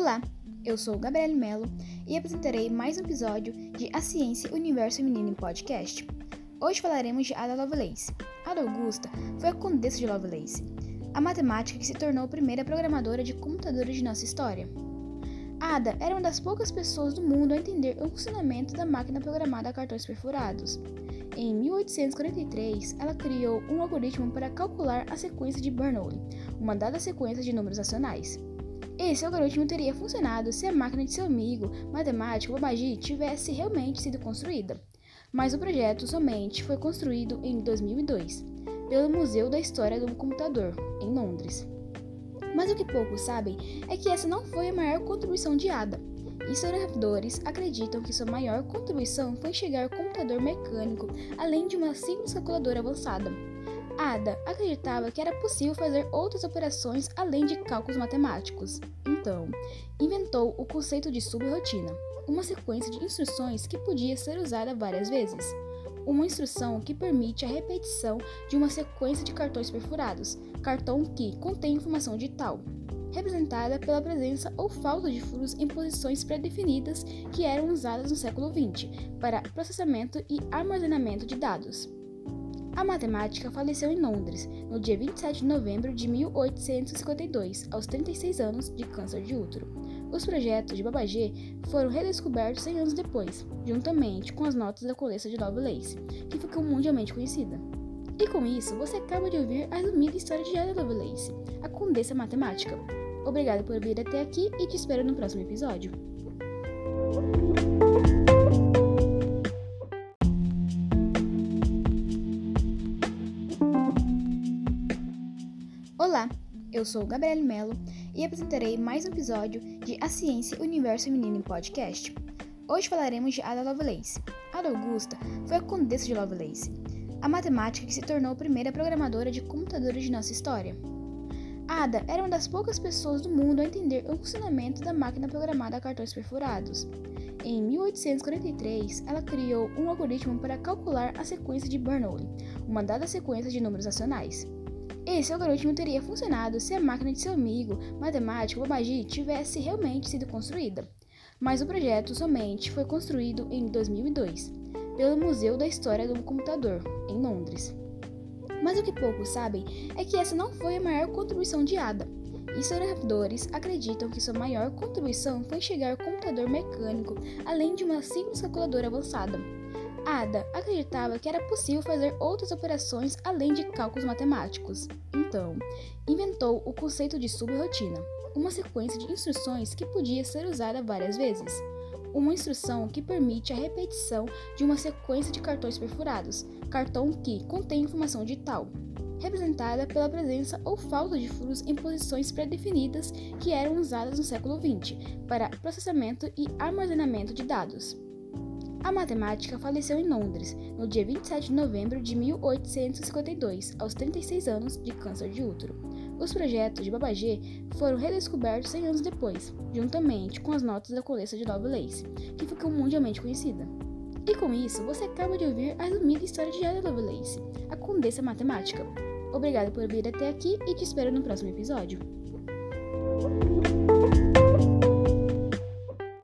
Olá, eu sou Gabriele Mello e apresentarei mais um episódio de A Ciência Universo Feminino em Podcast. Hoje falaremos de Ada Lovelace. Ada Augusta foi a condessa de Lovelace, a matemática que se tornou a primeira programadora de computadores de nossa história. Ada era uma das poucas pessoas do mundo a entender o funcionamento da máquina programada a cartões perfurados. Em 1843, ela criou um algoritmo para calcular a sequência de Bernoulli, uma dada sequência de números racionais. Esse algoritmo teria funcionado se a máquina de seu amigo, matemático Babaji, tivesse realmente sido construída. Mas o projeto somente foi construído em 2002 pelo Museu da História do Computador, em Londres. Mas o que poucos sabem é que essa não foi a maior contribuição de Ada. Historiadores acreditam que sua maior contribuição foi chegar ao computador mecânico, além de uma simples calculadora avançada. Ada acreditava que era possível fazer outras operações além de cálculos matemáticos. Então, inventou o conceito de subrotina, uma sequência de instruções que podia ser usada várias vezes uma instrução que permite a repetição de uma sequência de cartões perfurados, cartão que contém informação digital, representada pela presença ou falta de furos em posições pré-definidas que eram usadas no século XX para processamento e armazenamento de dados. A matemática faleceu em Londres no dia 27 de novembro de 1852, aos 36 anos, de câncer de útero. Os projetos de Babagé foram redescobertos 100 anos depois, juntamente com as notas da coleção de Lovelace, que ficou mundialmente conhecida. E com isso, você acaba de ouvir a resumida história de Ada Lovelace, a condessa matemática. Obrigado por vir até aqui e te espero no próximo episódio. Olá, eu sou Gabriele Mello e apresentarei mais um episódio de A Ciência Universo Feminino em Podcast. Hoje falaremos de Ada Lovelace. Ada Augusta foi a condessa de Lovelace, a matemática que se tornou a primeira programadora de computadores de nossa história. Ada era uma das poucas pessoas do mundo a entender o funcionamento da máquina programada a cartões perfurados. Em 1843, ela criou um algoritmo para calcular a sequência de Bernoulli, uma dada sequência de números racionais. Esse algoritmo teria funcionado se a máquina de seu amigo, matemático Babaji, tivesse realmente sido construída. Mas o projeto somente foi construído em 2002 pelo Museu da História do Computador, em Londres. Mas o que poucos sabem é que essa não foi a maior contribuição de Ada. Historiadores acreditam que sua maior contribuição foi chegar ao computador mecânico, além de uma simples calculadora avançada. Ada acreditava que era possível fazer outras operações além de cálculos matemáticos. Então, inventou o conceito de subrotina, uma sequência de instruções que podia ser usada várias vezes. Uma instrução que permite a repetição de uma sequência de cartões perfurados, cartão que contém informação digital, representada pela presença ou falta de furos em posições pré-definidas que eram usadas no século XX para processamento e armazenamento de dados. A matemática faleceu em Londres no dia 27 de novembro de 1852, aos 36 anos, de câncer de útero. Os projetos de Babagé foram redescobertos 100 anos depois, juntamente com as notas da coleção de Lovelace, que ficou mundialmente conhecida. E com isso, você acaba de ouvir a resumida história de Ada Lovelace, a condessa matemática. Obrigado por vir até aqui e te espero no próximo episódio.